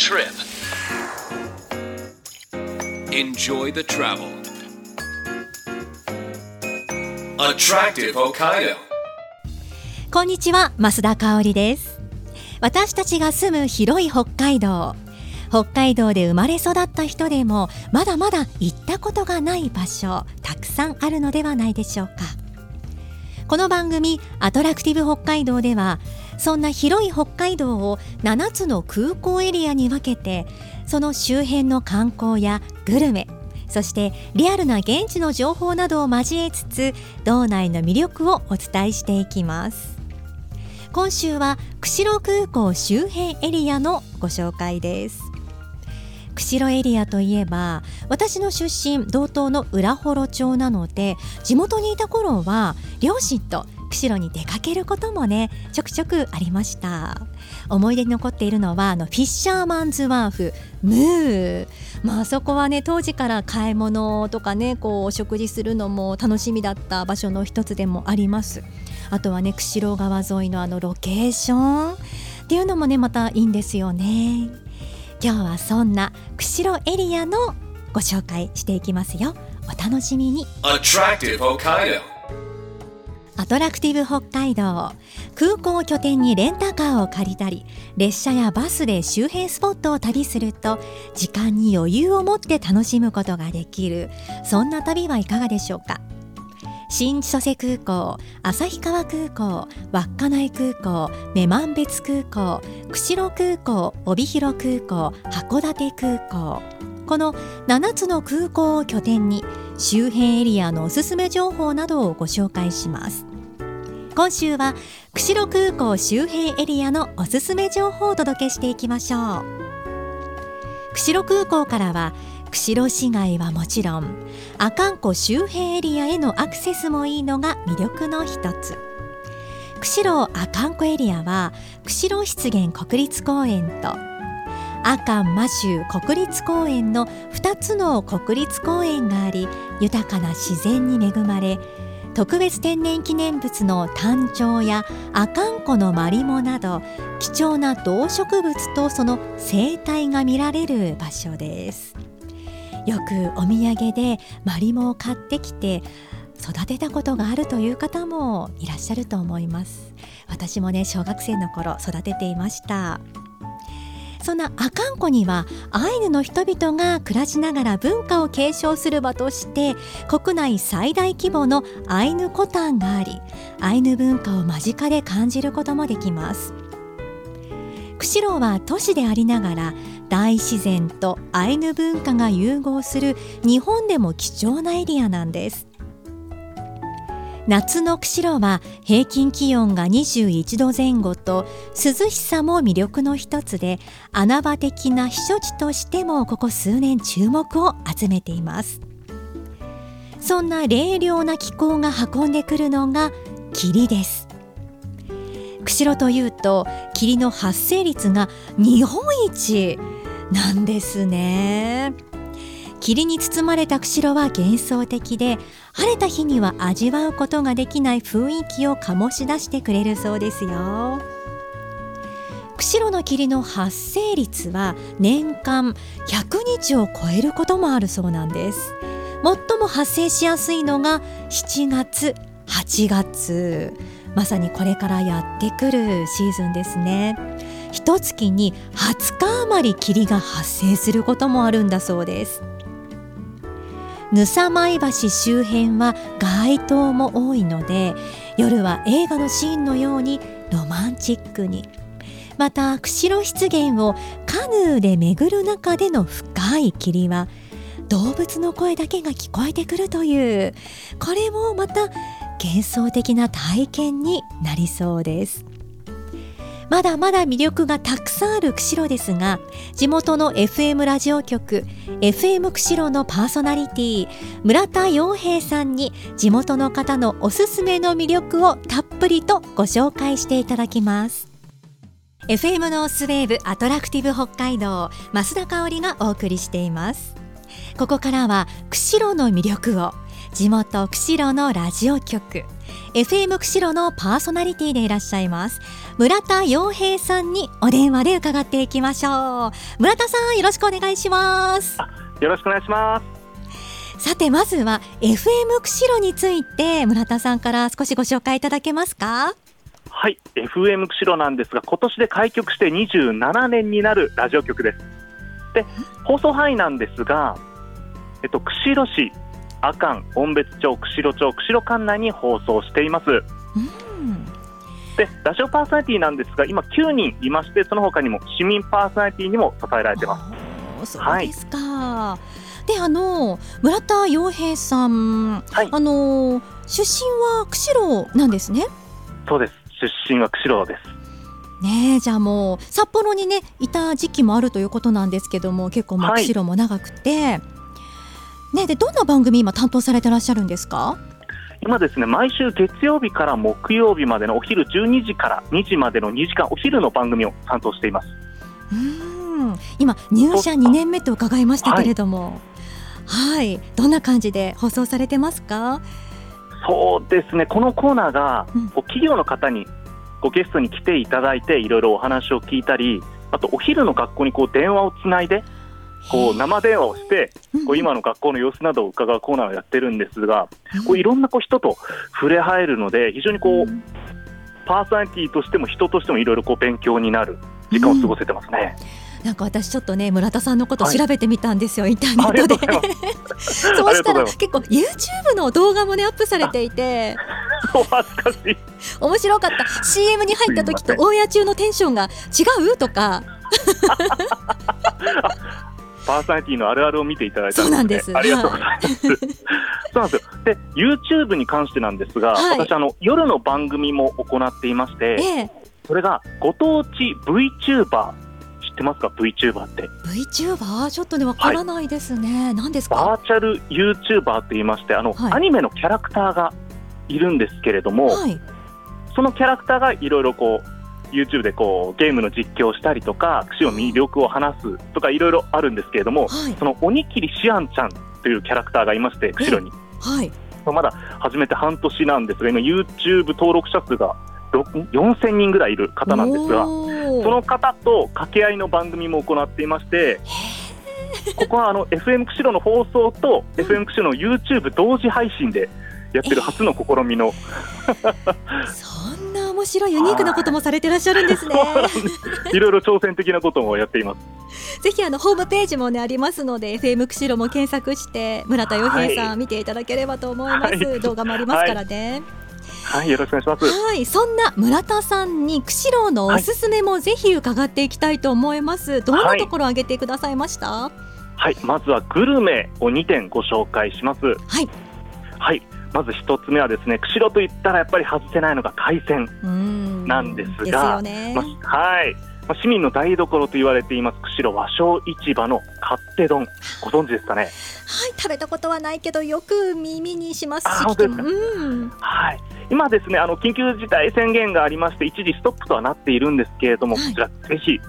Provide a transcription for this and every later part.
trip. Enjoy the travel. Attractive Hokkaido. こんにちは増田香織です私たちが住む広い北海道北海道で生まれ育った人でもまだまだ行ったことがない場所たくさんあるのではないでしょうかこの番組アトラクティブ北海道ではそんな広い北海道を7つの空港エリアに分けてその周辺の観光やグルメそしてリアルな現地の情報などを交えつつ道内の魅力をお伝えしていきます。今週は釧路空港周辺エリアのご紹介です。釧路エリアといえば私の出身道東の浦幌町なので地元にいた頃は両親と釧路に出かけることもねちょくちょくありました。思い出に残っているのはあのフィッシャーマンズワーフムー。まあそこはね当時から買い物とかねこうお食事するのも楽しみだった場所の一つでもあります。あとはね釧路川沿いのあのロケーション。っていうのもねまたいいんですよね。今日はそんな釧路エリアのご紹介していきますよ。お楽しみに。Attractive Hokkaido. アトラクティブ北海道。空港を拠点にレンタカーを借りたり列車やバスで周辺スポットを旅すると時間に余裕を持って楽しむことができる。そんな旅はいかがでしょうか？新千歳空港旭川空港稚内空港女満別空港釧路空港帯広空港函館空港。この7つの空港を拠点に周辺エリアのおすすめ情報などをご紹介します。今週は釧路空港周辺エリアのおすすめ情報をお届けしていきましょう。釧路空港からは釧路市街はもちろん阿寒湖周辺エリアへのアクセスもいいのが魅力の一つ。釧路阿寒湖エリアは釧路湿原国立公園と阿寒摩周国立公園の2つの国立公園があり豊かな自然に恵まれ特別天然記念物のタンチョウや阿寒湖のマリモなど貴重な動植物とその生態が見られる場所です。よくお土産でマリモを買ってきて育てたことがあるという方もいらっしゃると思います。私もね小学生の頃育てていました。そんな阿寒湖にはアイヌの人々が暮らしながら文化を継承する場として国内最大規模のアイヌコタンがありアイヌ文化を間近で感じることもできます。釧路は都市でありながら大自然とアイヌ文化が融合する日本でも貴重なエリアなんです。夏の釧路は平均気温が21度前後と涼しさも魅力の一つで穴場的な避暑地としてもここ数年注目を集めています。そんな冷涼な気候が運んでくるのが霧です。釧路というと霧の発生率が日本一なんですね。霧に包まれた釧路は幻想的で晴れた日には味わうことができない雰囲気を醸し出してくれるそうですよ。釧路の霧の発生率は年間100日を超えることもあるそうなんです。最も発生しやすいのが7月8月。まさにこれからやってくるシーズンですね。一月に20日余り霧が発生することもあるんだそうです。ぬさ舞橋周辺は街灯も多いので夜は映画のシーンのようにロマンチックに。また釧路湿原をカヌーで巡る中での深い霧は動物の声だけが聞こえてくるというこれもまた幻想的な体験になりそうです。まだまだ魅力がたくさんある釧路ですが地元の FM ラジオ局 FM 釧路のパーソナリティ村田洋平さんに地元の方のおすすめの魅力をたっぷりとご紹介していただきます。FM ノースウェーブアトラクティブ北海道増田香織がお送りしています。ここからは釧路の魅力を地元釧路のラジオ局 FM 釧路のパーソナリティでいらっしゃいます。村田洋平さんにお電話で伺っていきましょう。村田さんよろしくお願いします。よろしくお願いします。さてまずは FM 釧路について村田さんから少しご紹介いただけますか？はい FM 釧路なんですが今年で開局して27年になるラジオ局です。で放送範囲なんですがえっと釧路市阿寒音別町釧路町釧路管内に放送しています。うんでラジオパーソナリティなんですが今9人いましてその他にも市民パーソナリティにも支えられてます。そうですか、であの村田洋平さん、はい。あの出身は釧路なんですね？そうです。出身は釧路です。ねえじゃあもう札幌にねいた時期もあるということなんですけども結構もうはい。釧路も長くて、ねでどんな番組今担当されてらっしゃるんですか？今ですね毎週月曜日から木曜日までのお昼12時から2時までの2時間お昼の番組を担当しています。うーん。今入社2年目と伺いましたけれども。はい、どんな感じで放送されてますか？そうですね、このコーナーが、うん。企業の方にこうゲストに来ていただいて、いろいろお話を聞いたり、あとお昼の学校にこう電話をつないで、こう生電話をして、こう今の学校の様子などを伺うコーナーをやってるんですが、こういろんなこう人と触れ合えるので、非常にこう、うんパーソナリティとしても人としてもいろいろこう勉強になる時間を過ごせてますね。なんか私ちょっとね村田さんのことはい。調べてみたんですよ、インターネットで。そうしたら結構 YouTube の動画もねアップされていて。お恥ずかしい。面白かった。CM に入った時とオンエア中のテンションが違う？とか パーソナリティのあるあるを見ていただいたそうなんです。ありがとうございます。そうなんですよ。で、YouTube に関してなんですが、はい。私あの夜の番組も行っていまして、ええ。それがご当地 VTuber 知ってますか？VTuber って。VTuber ちょっとねわからないですね、何ですか？バーチャル YouTuber って言いまして、あの、はい。アニメのキャラクターがいるんですけれども、はい。そのキャラクターがいろいろこう YouTube でこうゲームの実況をしたりとか、串の魅力を話すとかいろいろあるんですけれども、はい。そのおにきりしあんちゃんというキャラクターがいまして、釧路に。はい。まだ始めて半年なんですが、今、YouTube 登録者数が6 4000人ぐらいいる方なんですが、その方と掛け合いの番組も行っていまして、ここはあの FM 釧路の放送と FM 釧路の YouTube 同時配信でやってる初の試みの、面白いユニークなこともされてらっしゃるんですね。いろいろ挑戦的なこともやっています。ぜひあのホームページもねありますので FM 釧路も検索して村田洋平さん、は見ていただければと思います、はい。動画もありますからね。はい、よろしくお願いします。はい、そんな村田さんに釧路のおすすめもぜひ伺っていきたいと思います、どんなところを挙げてくださいました？はい、まずはグルメを2点ご紹介します。はい、はい、まず1つ目はですね、釧路といったらやっぱり外せないのが海鮮。うん。なんですがはい、まあ、市民の台所と言われています釧路和商市場の勝手丼。ご存知ですかね？はい食べたことはないけどよく耳にします。し今ですねあの緊急事態宣言がありまして一時ストップとはなっているんですけれども、はい。こちらぜひ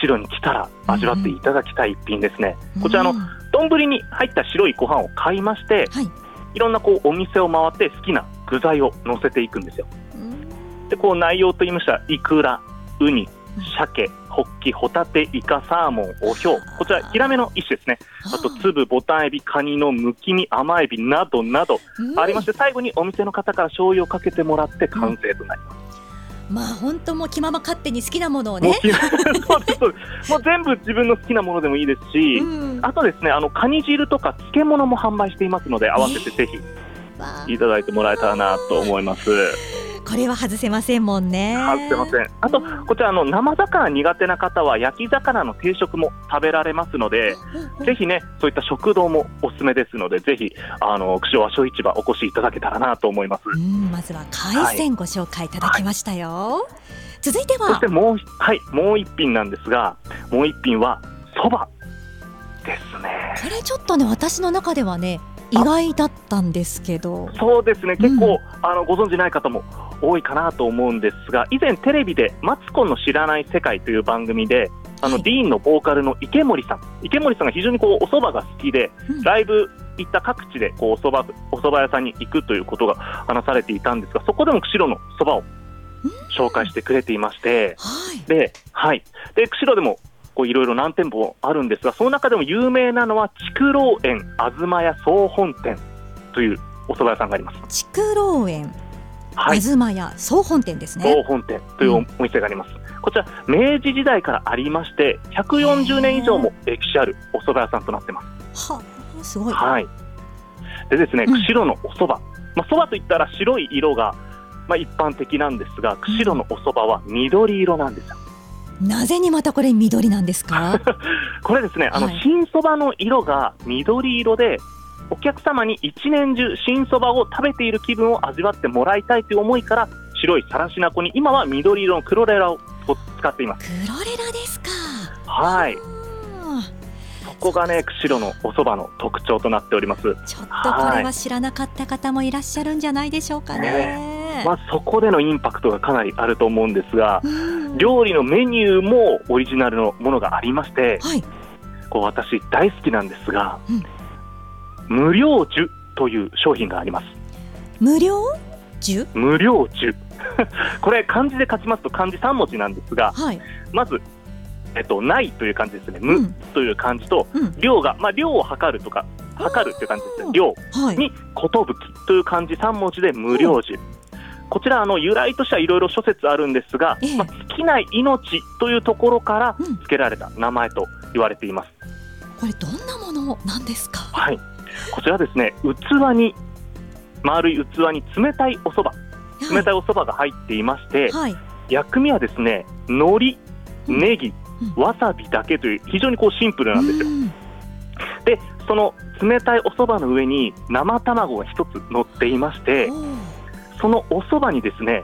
釧路に来たら味わっていただきたい一品ですね、こちらのうん丼に入った白いご飯を買いましてはいいろんなこうお店を回って好きな具材を乗せていくんですよ。うん。でこう内容と言いましたらイクラウニ鮭ホッキホタテイカサーモンおひょう。こちらヒラメの一種ですね。あと粒ボタンエビカニのむき身甘エビなどなどうん。ありまして最後にお店の方から醤油をかけてもらって完成となります、まあ本当もう気まま勝手に好きなものをね。もう全部自分の好きなものでもいいですし、うん。あとですねあのカニ汁とか漬物も販売していますので合わせてぜひいただいてもらえたらなと思います。これは外せませんもんねあすいません。あと、こちらあの生魚苦手な方は焼き魚の定食も食べられますので、うんぜひねそういった食堂もおすすめですので、ぜひあの釧路和商市場お越しいただけたらなと思います。うんまずは海鮮ご紹介いただきましたよ、続いてはそしてもうはいもう一品なんですが、もう一品はそばですね。これちょっとね私の中ではね意外だったんですけど。そうですね。結構、うんあのご存じない方も多いかなと思うんですが以前テレビで「マツコの知らない世界」という番組であの、はい。ディーンのボーカルの池森さん。池森さんが非常にこうお蕎麦が好きでうん。ライブいった各地でこうお蕎麦お蕎麦屋さんに行くということが話されていたんですがそこでも釧路の蕎麦を紹介してくれていまして、はい。で、はい。で、釧路でも、こういろいろ何店舗あるんですが、その中でも有名なのは、竹老園あずま屋総本店というお蕎麦屋さんがあります。竹老園、はい。東屋総本店です総ね。本店というお店があります。こちら、明治時代からありまして、140年以上も歴史あるお蕎麦屋さんとなってます。はあ、すごい。はい。でですね、うん釧路のお蕎麦。まあ、蕎麦といったら白い色が、まあ、一般的なんですが、釧路のお蕎麦は緑色なんですよ。なぜにまたこれ緑なんですか？これですね、あのはい新そばの色が緑色で、お客様に一年中新そばを食べている気分を味わってもらいたいという思いから、白いさらしな粉に今は緑色のクロレラを使っています。クロレラですか。はい、あそこがね、釧路のお蕎麦の特徴となっております。ーちょっとこれは知らなかった方もいらっしゃるんじゃないでしょうかね。まあ、そこでのインパクトがかなりあると思うんですが、うん料理のメニューもオリジナルのものがありまして、はい。こう私大好きなんですが、うん無料樹という商品があります。無料樹無料樹 これ漢字で書きますと漢字3文字なんですがはい。まず、えっと、ないという漢字ですね、無うんという漢字とうん。量が、まあ、量を測るとか測るという感じですね量はい。に寿という漢字3文字で無料樹こちらあの由来としてはいろいろ諸説あるんですが、ええ。まあ、尽きない命というところからうん。付けられた名前と言われています。これどんなものなんですか？はい。こちらですね器に丸い器に冷たいお蕎麦。冷たいお蕎麦が入っていまして、はい。薬味はですね海苔、ネギ、うん。わさびだけという非常にこうシンプルなんですよ。うん。でその冷たいお蕎麦の上に生卵が一つ乗っていましておーそのお蕎麦にですね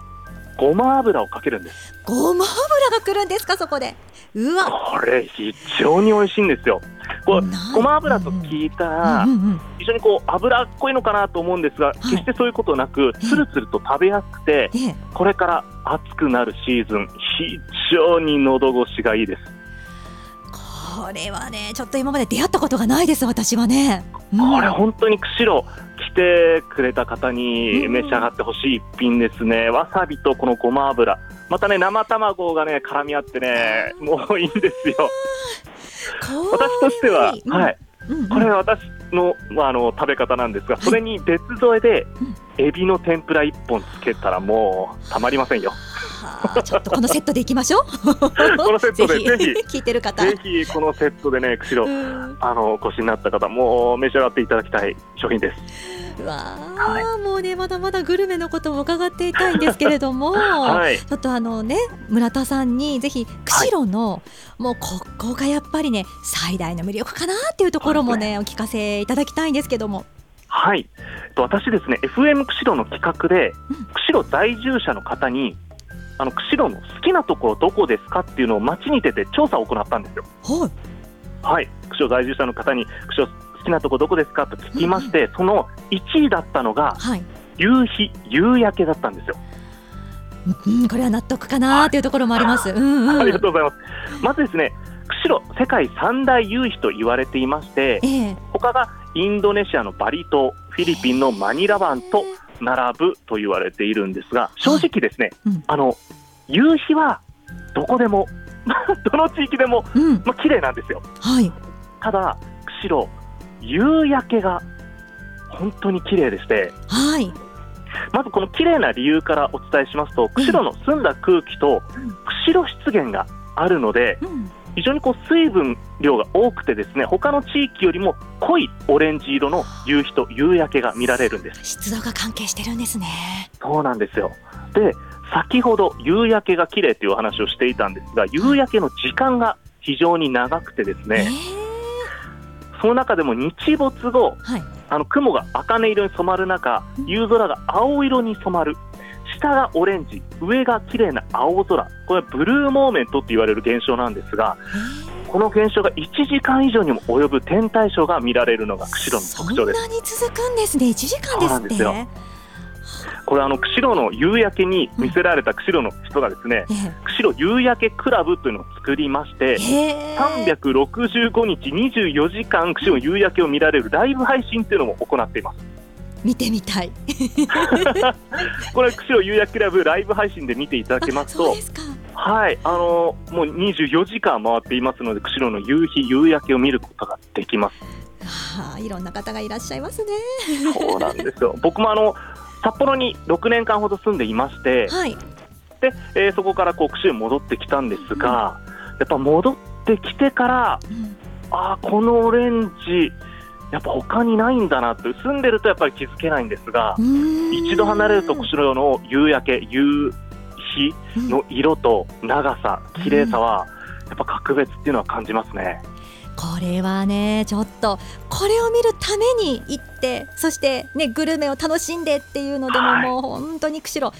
ごま油をかけるんです。ごま油が来るんですかそこで。うわ。これ非常に美味しいんですよ。こごま油と聞いたらうんうんうん。非常にこう脂っこいのかなと思うんですが決してそういうことなくつるつると食べやすくてええ、これから暑くなるシーズン非常に喉越しがいいです。これはねちょっと今まで出会ったことがないです私はね。うん。これ本当に釧路来てくれた方にうん召し上がってほしい一品ですね、わさびとこのごま油。またね生卵がね絡み合ってねもういいんですよ。私としては、うん。はい、うんうん。これは私の,、まあ、あの食べ方なんですがそれに別添えでうん。エビの天ぷら一本つけたらもうたまりませんよ。はあちょっとこのセットでいきましょう。このセットでぜひ。聞いてる方。ぜひこのセットでね釧路うん。あのお越しになった方もう召し上がっていただきたい商品です。うわあ、もうねまだまだグルメのことも伺っていたいんですけれども、はい。ちょっとあのね村田さんにぜひ釧路の、もうここがやっぱりね最大の魅力かなっていうところもねお聞かせいただきたいんですけども。はい、えっと私ですね、FM 釧路の企画でうん、釧路在住者の方に、あの釧路の好きなところどこですかっていうのを街に出て調査を行ったんですよ。はい。はい、釧路在住者の方に、釧路好きなところどこですかと聞きまして、その1位だったのが、はい。夕日、夕焼けだったんですよ。うん、これは納得かなというところもあります。うんうん。ありがとうございます。まずですね、釧路、世界三大夕日と言われていまして、ええ他がインドネシアのバリ島、フィリピンのマニラ湾と並ぶと言われているんですが、正直ですね、うんあの夕日はどこでも、どの地域でも、うん。まあ綺麗なんですよ。はい。ただ、釧路、夕焼けが本当に綺麗でして、はい。まずこの綺麗な理由からお伝えしますと、釧路の澄んだ空気とうん釧路湿原があるので、うん。非常にこう水分量が多くてですね他の地域よりも濃いオレンジ色の夕日と夕焼けが見られるんです。湿度が関係してるんですね。そうなんですよ。で先ほど夕焼けが綺麗というお話をしていたんですが夕焼けの時間が非常に長くてですええねその中でも日没後はい。あの雲が茜色に染まる中うん。夕空が青色に染まる下がオレンジ上が綺麗な青空これはブルーモーメントって言われる現象なんですがえこの現象が1時間以上にも及ぶ天体ショーが見られるのがえ釧路の特徴です。そんなに続くんですね。一時間ですって。そうなんですよこれあの釧路の夕焼けに見せられた釧路の人がですね、え釧路夕焼けクラブというのを作りましてえへえ365日24時間釧路夕焼けを見られるライブ配信というのも行っています見てみたい。これ釧路夕焼けクラブライブ配信で見ていただけますとはいあのもう24時間回っていますので釧路の夕日夕焼けを見ることができます。ああいろんな方がいらっしゃいますね。そうなんですよ。僕もあの札幌に6年間ほど住んでいましてはい。で、えーそこからこう釧路に戻ってきたんですが、やっぱ戻ってきてからうん。あーこのオレンジやっぱ他にないんだなって住んでるとやっぱり気づけないんですが一度離れると釧路の夕焼け夕日の色と長さ綺麗さはやっぱ格別っていうのは感じますね。これはねちょっとこれを見るために行ってそしてねグルメを楽しんでっていうのでも、はい。もう本当に釧路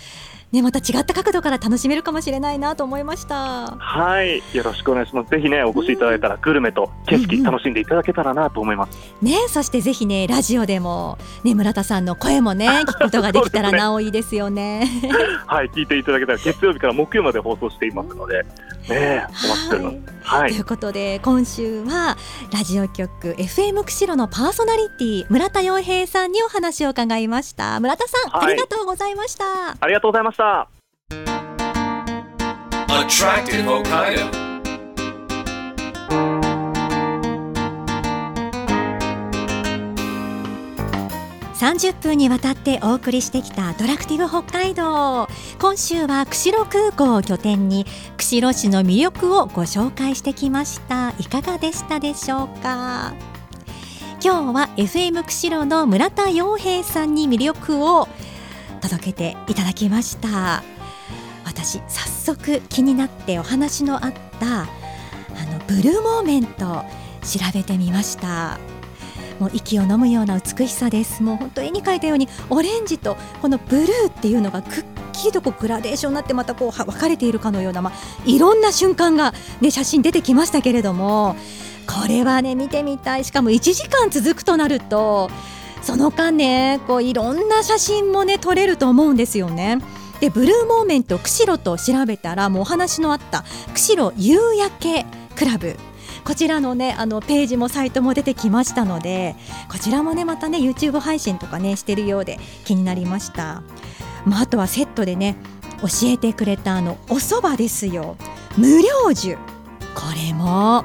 ねまた違った角度から楽しめるかもしれないなと思いましたはい、よろしくお願いします。ぜひね、お越しいただいたら、グルメと景うんうん色楽しんでいただけたらなと思います。ねそしてぜひねラジオでもね村田さんの声もね 聞くことができたらなおいいですよね はい、聞いていただけたら、月曜日から木曜まで放送していますので。ね、お待ちしております。はいとい、うことで今週はラジオ局 FM 釧路のパーソナリティ村田洋平さんにお話を伺いました村田さん、はいありがとうございましたありがとうございました。Attractive Hokkaido. 30分にわたってお送りしてきたアトラクティブ北海道今週は釧路空港を拠点に釧路市の魅力をご紹介してきました。いかがでしたでしょうか？今日は FM 釧路の村田洋平さんに魅力を届けていただきました。私早速気になってお話のあったあのブルーモーメント調べてみました。もう息を飲むような美しさです。もう本当絵に描いたようにオレンジとこのブルーっていうのがくっきりとこうグラデーションになってまたこう分かれているかのような、まあ、いろんな瞬間が、ね、写真出てきましたけれどもこれはね見てみたい。しかも1時間続くとなるとその間ねこういろんな写真もね撮れると思うんですよね。でブルーモーメント釧路と調べたらもうお話のあった釧路夕焼けクラブ。こちらのねあのページもサイトも出てきましたのでこちらもねまたね YouTube 配信とかねしてるようで気になりました、まあ、あとはセットでね教えてくれたあのお蕎麦ですよ。無料酒これも。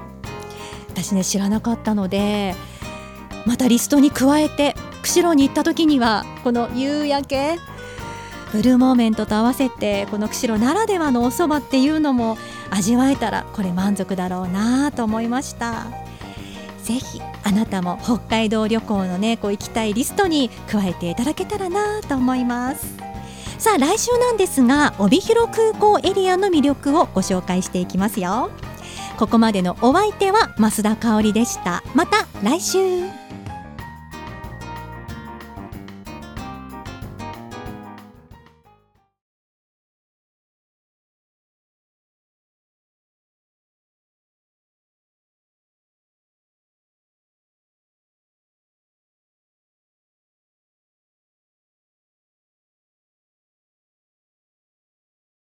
私ね知らなかったのでまたリストに加えて釧路に行った時にはこの夕焼けブルーモーメントと合わせてこの釧路ならではのお蕎麦っていうのも味わえたらこれ満足だろうなと思いました。ぜひあなたも北海道旅行のねこう行きたいリストに加えていただけたらなと思います。さあ来週なんですが帯広空港エリアの魅力をご紹介していきますよ。ここまでのお相手は増田香織でした。また来週。